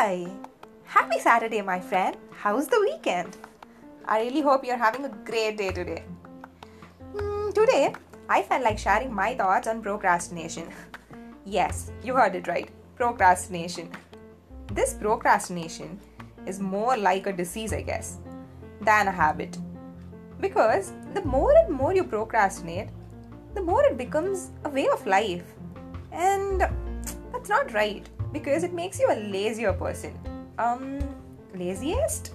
Hi! Happy Saturday, my friend. How's the weekend? I really hope you're having a great day today. Hmm, today, I felt like sharing my thoughts on procrastination. yes, you heard it right procrastination. This procrastination is more like a disease, I guess, than a habit. Because the more and more you procrastinate, the more it becomes a way of life. And that's not right because it makes you a lazier person. Um, laziest?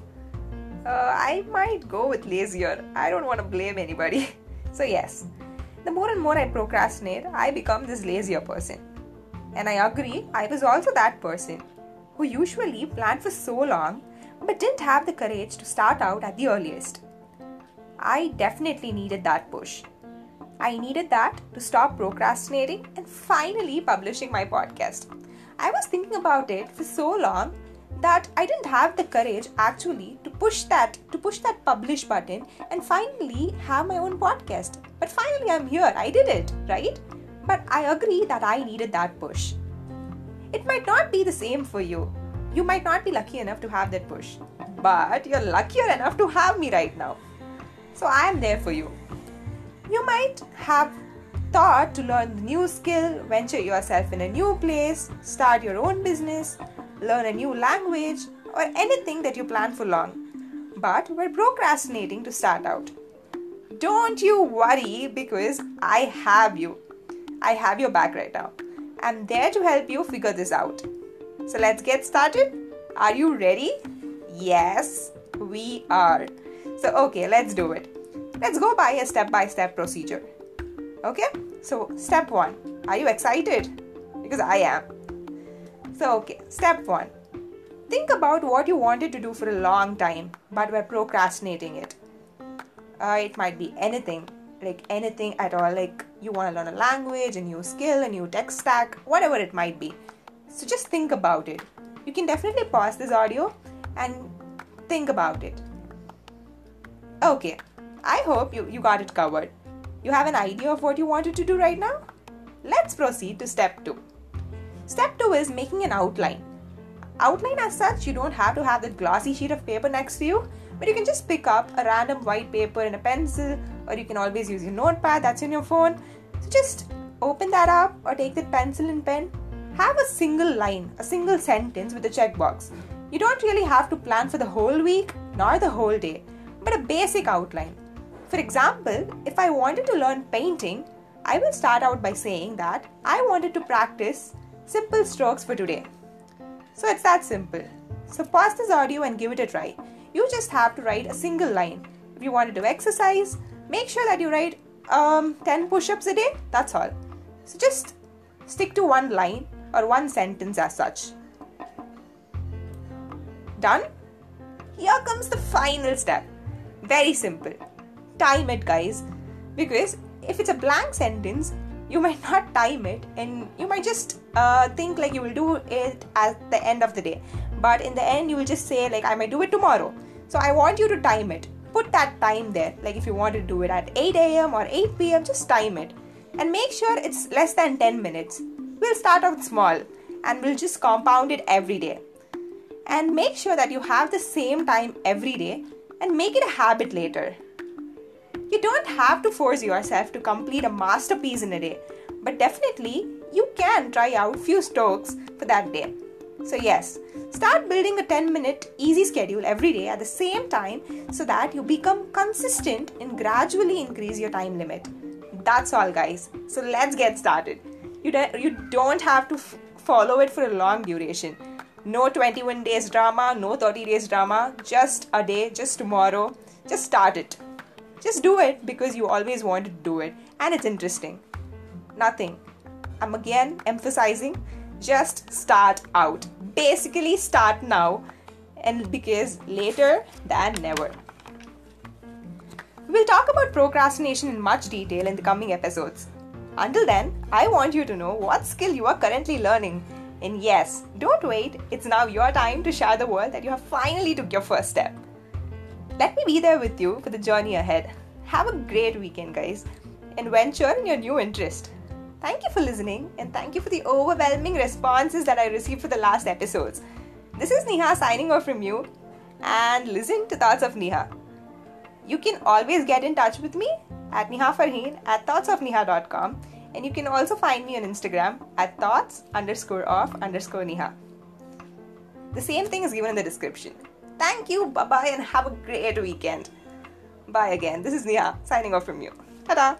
Uh, I might go with lazier. I don't want to blame anybody. so, yes, the more and more I procrastinate, I become this lazier person. And I agree, I was also that person who usually planned for so long but didn't have the courage to start out at the earliest. I definitely needed that push. I needed that to stop procrastinating and finally publishing my podcast. I was thinking about it for so long that I didn't have the courage actually to push that to push that publish button and finally have my own podcast. But finally I'm here. I did it, right? But I agree that I needed that push. It might not be the same for you. You might not be lucky enough to have that push. But you're luckier enough to have me right now. So I am there for you. You might have thought to learn the new skill, venture yourself in a new place, start your own business, learn a new language, or anything that you plan for long. But we're procrastinating to start out. Don't you worry because I have you. I have your back right now. I'm there to help you figure this out. So let's get started. Are you ready? Yes, we are. So, okay, let's do it. Let's go by a step by step procedure. Okay, so step one. Are you excited? Because I am. So, okay, step one. Think about what you wanted to do for a long time, but were procrastinating it. Uh, it might be anything, like anything at all. Like you want to learn a language, a new skill, a new tech stack, whatever it might be. So just think about it. You can definitely pause this audio and think about it. Okay, I hope you, you got it covered. You have an idea of what you wanted to do right now? Let's proceed to step 2. Step 2 is making an outline. Outline as such, you don't have to have that glossy sheet of paper next to you, but you can just pick up a random white paper and a pencil, or you can always use your notepad that's in your phone. So just open that up or take the pencil and pen. Have a single line, a single sentence with a checkbox. You don't really have to plan for the whole week nor the whole day, but a basic outline. For example, if I wanted to learn painting, I will start out by saying that I wanted to practice simple strokes for today. So it's that simple. So pause this audio and give it a try. You just have to write a single line. If you want to do exercise, make sure that you write um, 10 push ups a day. That's all. So just stick to one line or one sentence as such. Done? Here comes the final step. Very simple time it, guys. Because if it's a blank sentence, you might not time it and you might just uh, think like you will do it at the end of the day. But in the end, you will just say, like, I might do it tomorrow. So I want you to time it. Put that time there. Like, if you want to do it at 8 a.m. or 8 p.m., just time it. And make sure it's less than 10 minutes. We'll start out small and we'll just compound it every day. And make sure that you have the same time every day and make it a habit later. You don't have to force yourself to complete a masterpiece in a day, but definitely you can try out few strokes for that day. So yes, start building a 10 minute easy schedule every day at the same time so that you become consistent and gradually increase your time limit. That's all guys. So let's get started. You don't, you don't have to f- follow it for a long duration. No 21 days drama, no 30 days drama, just a day, just tomorrow. Just start it. Just do it because you always want to do it and it's interesting. Nothing. I'm again emphasizing just start out. Basically, start now and because later than never. We'll talk about procrastination in much detail in the coming episodes. Until then, I want you to know what skill you are currently learning. And yes, don't wait, it's now your time to share the world that you have finally took your first step. Let me be there with you for the journey ahead. Have a great weekend, guys, and venture in your new interest. Thank you for listening, and thank you for the overwhelming responses that I received for the last episodes. This is Neha signing off from you and listen to Thoughts of Neha. You can always get in touch with me at Neha Farheen at thoughtsofneha.com and you can also find me on Instagram at thoughts underscore of underscore Neha. The same thing is given in the description. Thank you, bye bye, and have a great weekend. Bye again. This is Neha signing off from you. Ta da!